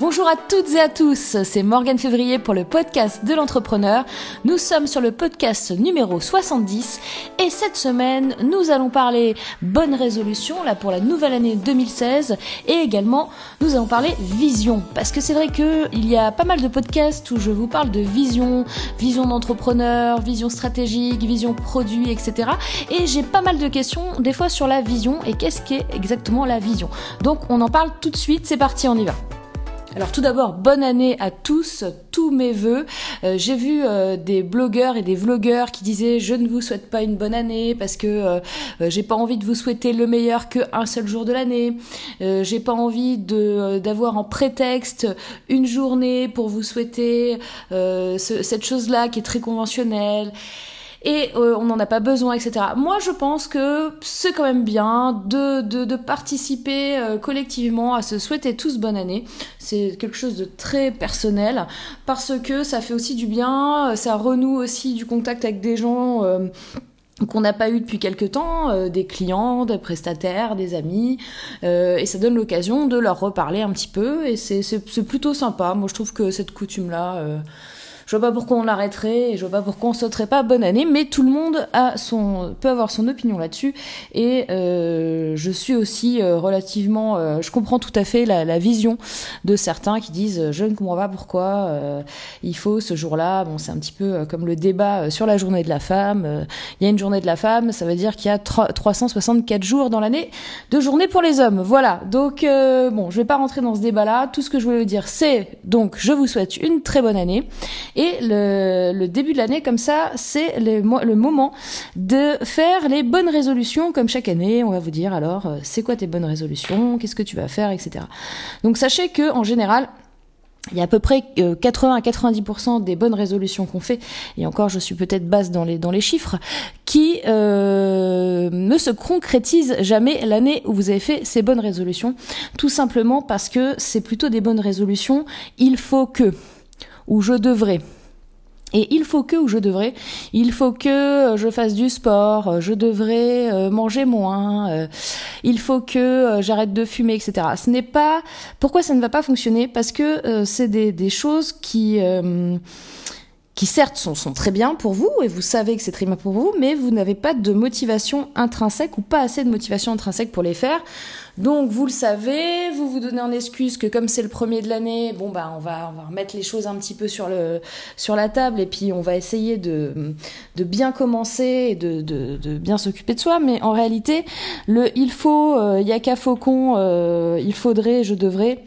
Bonjour à toutes et à tous, c'est Morgane Février pour le podcast de l'entrepreneur. Nous sommes sur le podcast numéro 70 et cette semaine nous allons parler bonne résolution là pour la nouvelle année 2016 et également nous allons parler vision parce que c'est vrai que il y a pas mal de podcasts où je vous parle de vision, vision d'entrepreneur, vision stratégique, vision produit, etc. Et j'ai pas mal de questions des fois sur la vision et qu'est-ce qu'est exactement la vision. Donc on en parle tout de suite, c'est parti, on y va. Alors tout d'abord, bonne année à tous, tous mes voeux. Euh, j'ai vu euh, des blogueurs et des vlogueurs qui disaient je ne vous souhaite pas une bonne année parce que euh, j'ai pas envie de vous souhaiter le meilleur qu'un seul jour de l'année. j'ai pas envie d'avoir en prétexte une journée pour vous souhaiter cette chose-là qui est très conventionnelle et euh, on n'en a pas besoin, etc. Moi, je pense que c'est quand même bien de, de, participer euh, collectivement à se souhaiter tous bonne année. C'est quelque chose de très personnel parce que ça fait aussi du bien, ça renoue aussi du contact avec des gens. Euh, qu'on n'a pas eu depuis quelque temps, des clients, des prestataires, des amis, et ça donne l'occasion de leur reparler un petit peu, et c'est plutôt sympa. Moi, je trouve que cette coutume-là, je vois pas pourquoi on l'arrêterait et je vois pas pourquoi on sauterait pas bonne année, mais tout le monde a son, peut avoir son opinion là-dessus et euh, je suis aussi euh, relativement, euh, je comprends tout à fait la, la, vision de certains qui disent je ne comprends pas pourquoi il faut ce jour-là. Bon, c'est un petit peu comme le débat sur la journée de la femme. Il y a une journée de la femme, ça veut dire qu'il y a 364 jours dans l'année de journée pour les hommes. Voilà. Donc bon, je vais pas rentrer dans ce débat-là. Tout ce que je voulais dire, c'est donc je vous souhaite une très bonne année et le, début de l'année, comme ça, c'est le, moment de faire les bonnes résolutions, comme chaque année. On va vous dire alors, euh, c'est quoi tes bonnes résolutions, qu'est-ce que tu vas faire, etc. Donc sachez que en général, il y a à peu près 80 euh, à 90% des bonnes résolutions qu'on fait, et encore je suis peut-être basse dans les, dans les chiffres, qui euh, ne se concrétisent jamais l'année où vous avez fait ces bonnes résolutions, tout simplement parce que c'est plutôt des bonnes résolutions, il faut que où je devrais. Et il faut que, ou je devrais, il faut que euh, je fasse du sport, euh, je devrais euh, manger moins, il faut que j'arrête de fumer, etc. Ce n'est pas, pourquoi ça ne va pas fonctionner? Parce que c'est des, des, choses qui, qui certes sont, sont, très bien pour vous, et vous savez que c'est très bien pour vous, mais vous n'avez pas de motivation intrinsèque ou pas assez de motivation intrinsèque pour les faire. Donc vous le savez, vous vous donnez en excuse que comme c'est le premier de l'année, bon bah on va on remettre les choses un petit peu sur le sur la table et puis on va essayer de de bien commencer et de de, bien s'occuper de soi. Mais en réalité, le il faut, euh, y a qu'à faucon, euh, il faudrait, je devrais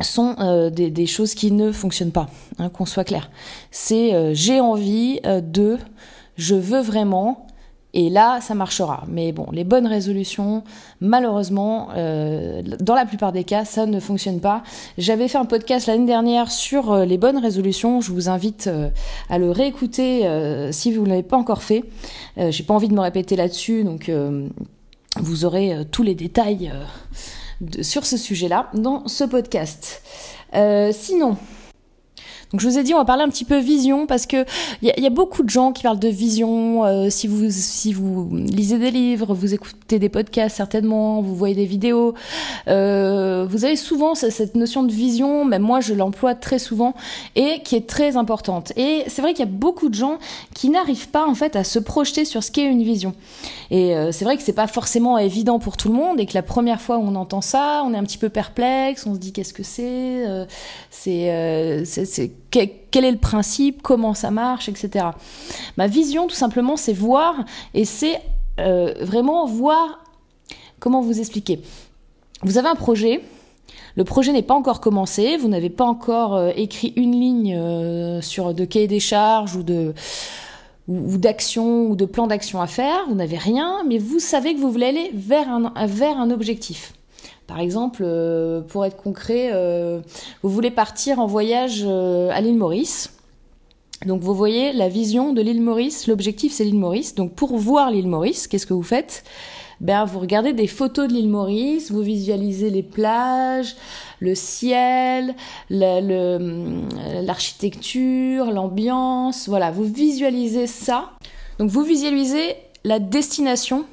sont euh, des, choses qui ne fonctionnent pas, hein, qu'on soit clair. C'est euh, j'ai envie de, je veux vraiment, et là, ça marchera. Mais bon, les bonnes résolutions, malheureusement, euh, dans la plupart des cas, ça ne fonctionne pas. J'avais fait un podcast l'année dernière sur euh, les bonnes résolutions. Je vous invite euh, à le réécouter euh, si vous ne l'avez pas encore fait. J'ai pas envie de me répéter là-dessus, donc vous aurez tous les détails sur ce sujet-là dans ce podcast. sinon, donc je vous ai dit, on va parler un petit peu vision parce que il y, a beaucoup de gens qui parlent de vision. Euh, si vous si vous lisez des livres, vous écoutez des podcasts certainement, vous voyez des vidéos, euh, vous avez souvent cette notion de vision. Même moi, je l'emploie très souvent et qui est très importante. Et c'est vrai qu'il y a beaucoup de gens qui n'arrivent pas en fait à se projeter sur ce qu'est une vision. Et euh, c'est vrai que c'est pas forcément évident pour tout le monde et que la première fois où on entend ça, on est un petit peu perplexe, on se dit qu'est-ce que c'est, euh, c'est, c'est quel est le principe, comment ça marche, etc. Ma vision, tout simplement, c'est voir et c'est euh, vraiment voir comment vous expliquer. Vous avez un projet, le projet n'est pas encore commencé, vous n'avez pas encore euh, écrit une ligne euh, sur de cahier des charges ou de ou, d'action ou de plan d'action à faire, vous n'avez rien, mais vous savez que vous voulez aller vers un objectif. Par exemple, euh, pour être concret, euh, vous voulez partir en voyage euh, à l'île Maurice. Donc vous voyez la vision de l'île Maurice, l'objectif c'est l'île Maurice. Donc pour voir l'île Maurice, qu'est-ce que vous faites? Ben, vous regardez des photos de l'île Maurice, vous visualisez les plages, le ciel, l'architecture, l'ambiance, voilà, vous visualisez ça. Donc vous visualisez la destination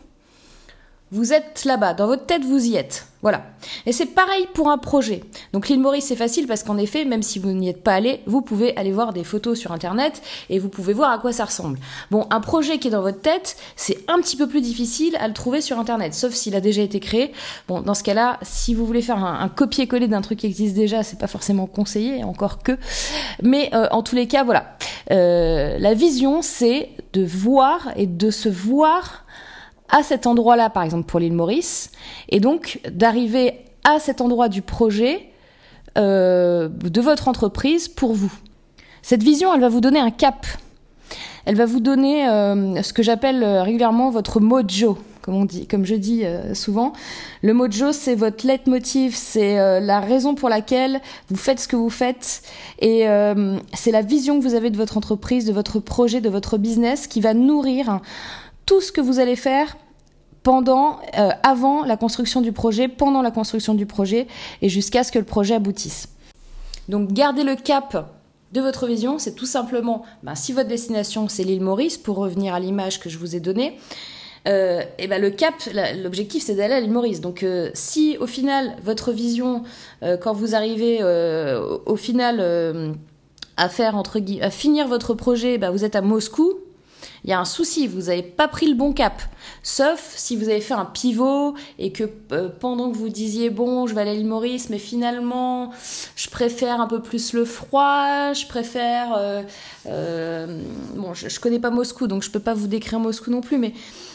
vous êtes là-bas, dans votre tête, vous y êtes. Voilà. Et c'est pareil pour un projet. Donc l'île Maurice, c'est facile parce qu'en effet, même si vous n'y êtes pas allé, vous pouvez aller voir des photos sur Internet et vous pouvez voir à quoi ça ressemble. Bon, un projet qui est dans votre tête, c'est un petit peu plus difficile à le trouver sur Internet, sauf s'il a déjà été créé. Bon, dans ce cas-là, si vous voulez faire un, copier-coller d'un truc qui existe déjà, c'est pas forcément conseillé, encore que. Mais euh, en tous les cas, voilà. Euh, la vision, c'est de voir et de se voir à cet endroit-là, par exemple pour l'île Maurice, et donc d'arriver à cet endroit du projet euh, de votre entreprise pour vous. Cette vision, elle va vous donner un cap. Elle va vous donner euh, ce que j'appelle euh, régulièrement votre mojo, comme on dit, comme je dis souvent. Le mojo, c'est votre leitmotiv, c'est la raison pour laquelle vous faites ce que vous faites, et c'est la vision que vous avez de votre entreprise, de votre projet, de votre business, qui va nourrir tout ce que vous allez faire pendant, euh, avant la construction du projet, pendant la construction du projet et jusqu'à ce que le projet aboutisse. Donc gardez le cap de votre vision, c'est tout simplement, ben, si votre destination c'est l'île Maurice, pour revenir à l'image que je vous ai donnée, euh, et ben le cap, l'objectif c'est d'aller à l'île Maurice. Donc euh, si au final votre vision, quand vous arrivez au final à faire entre à finir votre projet, ben, vous êtes à Moscou, il y a un souci, vous n'avez pas pris le bon cap. Sauf si vous avez fait un pivot et que euh, pendant que vous disiez bon, je vais aller à l'île Maurice, mais finalement, je préfère un peu plus le froid, je préfère. Euh, euh, bon, je, je, connais pas Moscou, donc je peux pas vous décrire Moscou non plus, mais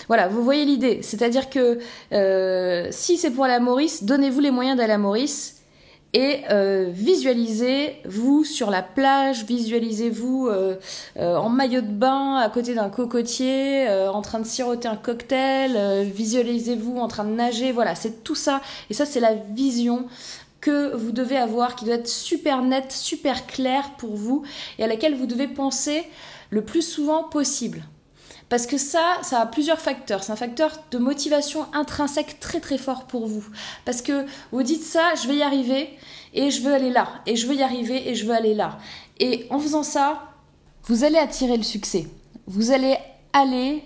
voilà, vous voyez l'idée. C'est-à-dire que si c'est pour aller à Maurice, donnez-vous les moyens d'aller à Maurice et euh, visualisez-vous sur la plage, visualisez-vous euh, euh, en maillot de bain à côté d'un cocotier, en train de siroter un cocktail, visualisez-vous en train de nager, voilà, c'est tout ça. Et ça, c'est la vision que vous devez avoir, qui doit être super nette, super claire pour vous, et à laquelle vous devez penser le plus souvent possible. Parce que ça, ça a plusieurs facteurs. C'est un facteur de motivation intrinsèque très très fort pour vous. Parce que vous dites ça, je vais y arriver et je veux aller là. Et je veux y arriver et je veux aller là. Et en faisant ça, vous allez attirer le succès. Vous allez aller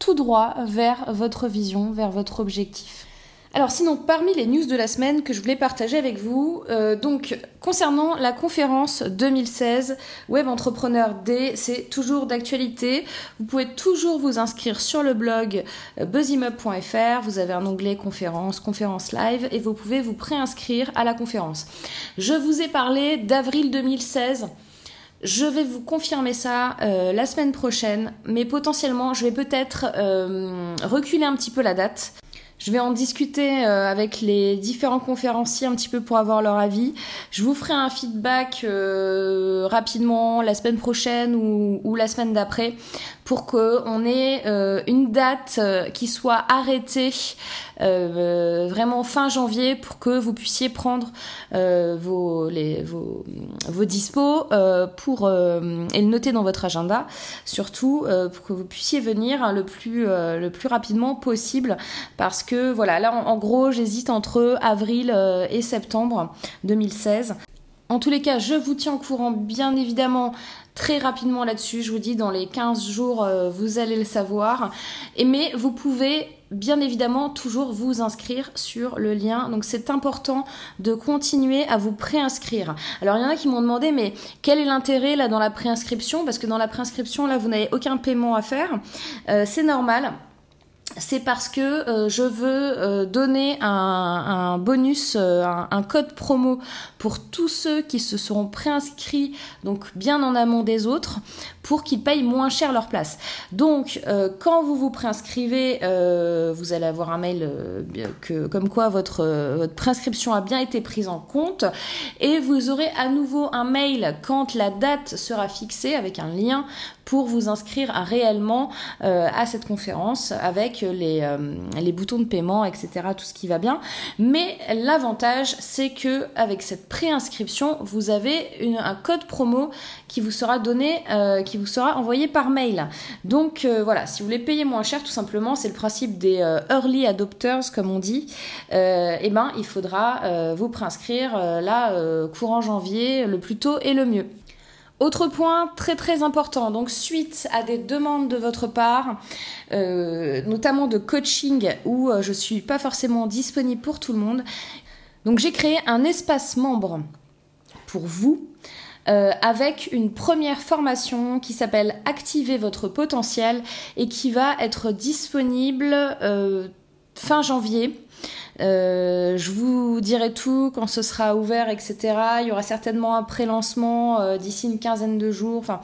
tout droit vers votre vision, vers votre objectif. Alors sinon, parmi les news de la semaine que je voulais partager avec vous, euh, donc concernant la conférence 2016 Web Entrepreneur D, c'est toujours d'actualité. Vous pouvez toujours vous inscrire sur le blog euh, buzzimup.fr. Vous avez un onglet conférence, conférence live, et vous pouvez vous préinscrire à la conférence. Je vous ai parlé d'avril 2016. Je vais vous confirmer ça euh, la semaine prochaine, mais potentiellement je vais peut-être reculer un petit peu la date. Je vais en discuter euh, avec les différents conférenciers un petit peu pour avoir leur avis. Je vous ferai un feedback euh, rapidement la semaine prochaine ou, ou la semaine d'après pour qu'on ait euh, une date qui soit arrêtée vraiment fin janvier pour que vous puissiez prendre vos, vos, vos dispos pour, et le noter dans votre agenda, surtout pour que vous puissiez venir le, plus, le plus rapidement possible parce que voilà, là en, gros, j'hésite entre avril euh, et septembre 2016. En tous les cas, je vous tiens au courant bien évidemment très rapidement là-dessus. Je vous dis, dans les 15 jours, euh, vous allez le savoir. Et, mais vous pouvez bien évidemment toujours vous inscrire sur le lien. Donc c'est important de continuer à vous préinscrire. Alors il y en a qui m'ont demandé mais quel est l'intérêt là dans la préinscription? Parce que dans la préinscription là vous n'avez aucun paiement à faire. Euh, c'est normal c'est parce que euh, je veux euh, donner un, bonus, euh, un, code promo pour tous ceux qui se seront préinscrits, donc bien en amont des autres, pour qu'ils payent moins cher leur place. Donc, quand vous vous préinscrivez, vous allez avoir un mail que, comme quoi votre, votre préinscription a bien été prise en compte, et vous aurez à nouveau un mail quand la date sera fixée avec un lien pour vous inscrire réellement euh, à cette conférence avec les, euh, boutons de paiement, etc., tout ce qui va bien. Mais l'avantage, c'est que avec cette préinscription, vous avez un code promo qui vous sera donné, euh, vous sera envoyé par mail. Donc voilà, si vous voulez payer moins cher, tout simplement, c'est le principe des early adopters, comme on dit. et eh ben, il faudra vous préinscrire là courant janvier, le plus tôt et le mieux. Autre point très très important, donc suite à des demandes de votre part, euh, notamment de coaching où euh, je suis pas forcément disponible pour tout le monde, donc j'ai créé un espace membre pour vous euh, avec une première formation qui s'appelle Activer votre potentiel et qui va être disponible fin janvier. Euh, je vous dirai tout quand ce sera ouvert, etc. Il y aura certainement un pré-lancement euh, d'ici une quinzaine de jours. Enfin,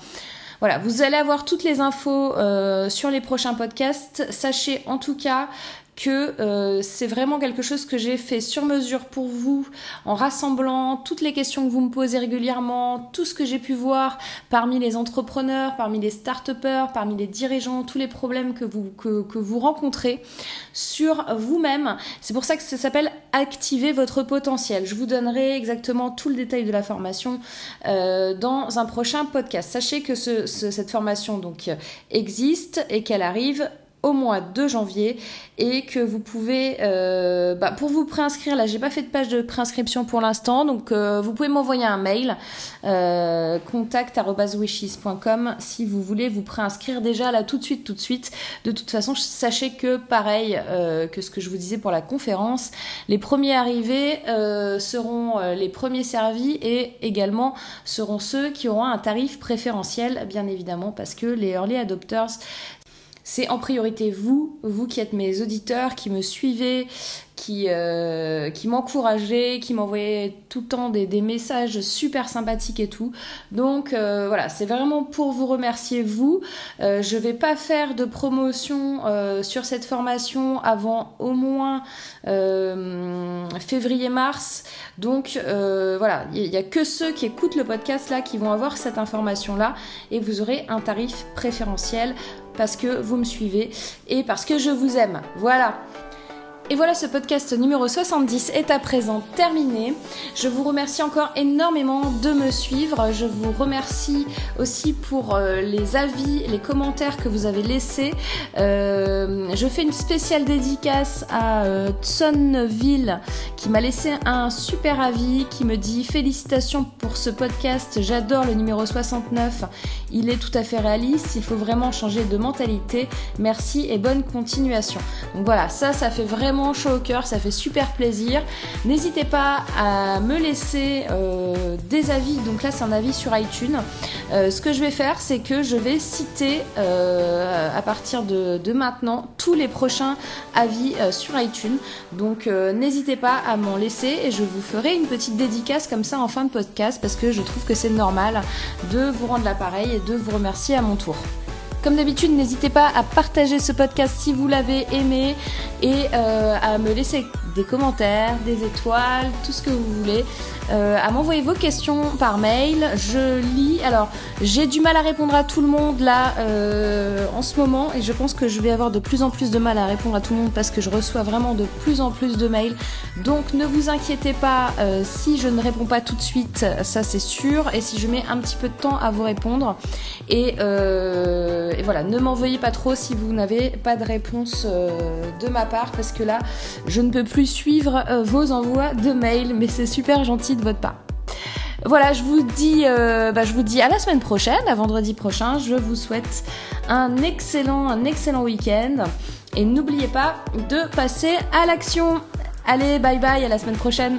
voilà, vous allez avoir toutes les infos euh, sur les prochains podcasts. Sachez en tout cas que euh, c'est vraiment quelque chose que j'ai fait sur mesure pour vous en rassemblant toutes les questions que vous me posez régulièrement, tout ce que j'ai pu voir parmi les entrepreneurs, parmi les start parmi les dirigeants, tous les problèmes que vous, que, vous rencontrez sur vous-même. C'est pour ça que ça s'appelle activer votre potentiel. Je vous donnerai exactement tout le détail de la formation euh, dans un prochain podcast. Sachez que cette formation donc existe et qu'elle arrive au mois de janvier et que vous pouvez, euh, bah, pour vous préinscrire, là j'ai pas fait de page de préinscription pour l'instant, donc euh, vous pouvez m'envoyer un mail euh, contact@wishes.com si vous voulez vous préinscrire déjà là tout de suite, tout de suite. De toute façon, sachez que pareil euh, que ce que je vous disais pour la conférence, les premiers arrivés seront les premiers servis et également seront ceux qui auront un tarif préférentiel, bien évidemment, parce que les early adopters c'est en priorité vous, vous qui êtes mes auditeurs, qui me suivez, qui, euh, qui m'encourageait, qui m'envoyait tout le temps des, messages super sympathiques et tout. Donc euh, voilà, c'est vraiment pour vous remercier vous. Euh, je vais pas faire de promotion euh, sur cette formation avant au moins février-mars. Donc voilà, il n'y a que ceux qui écoutent le podcast là qui vont avoir cette information là et vous aurez un tarif préférentiel parce que vous me suivez et parce que je vous aime. Voilà. Et voilà, ce podcast numéro 70 est à présent terminé. Je vous remercie encore énormément de me suivre. Je vous remercie aussi pour euh, les avis, les commentaires que vous avez laissés. Euh, je fais une spéciale dédicace à euh, Tsonville qui m'a laissé un super avis, qui me dit félicitations pour ce podcast. J'adore le numéro 69. Il est tout à fait réaliste. Il faut vraiment changer de mentalité. Merci et bonne continuation. Donc voilà, ça, ça fait vraiment chaud au cœur, ça fait super plaisir. N'hésitez pas à me laisser euh, des avis, donc là c'est un avis sur iTunes. Euh, ce que je vais faire, c'est que je vais citer euh, à partir de, de, maintenant tous les prochains avis sur iTunes. Donc n'hésitez pas à m'en laisser et je vous ferai une petite dédicace comme ça en fin de podcast parce que je trouve que c'est normal de vous rendre l'appareil et de vous remercier à mon tour. Comme d'habitude, n'hésitez pas à partager ce podcast si vous l'avez aimé et euh, à me laisser des commentaires, des étoiles, tout ce que vous voulez. Euh, à m'envoyer vos questions par mail. Je lis. Alors, j'ai du mal à répondre à tout le monde là euh, en ce moment et je pense que je vais avoir de plus en plus de mal à répondre à tout le monde parce que je reçois vraiment de plus en plus de mails. Donc, ne vous inquiétez pas si je ne réponds pas tout de suite, ça c'est sûr. Et si je mets un petit peu de temps à vous répondre. Et et voilà, ne m'envoyez pas trop si vous n'avez pas de réponse euh, de ma part parce que là, je ne peux plus suivre euh, vos envois de mails, mais c'est super gentil de votre part. Voilà, je vous dis, euh, bah, je vous dis à la semaine prochaine, à vendredi prochain. Je vous souhaite un excellent, un excellent week-end et n'oubliez pas de passer à l'action. Allez, bye bye, à la semaine prochaine.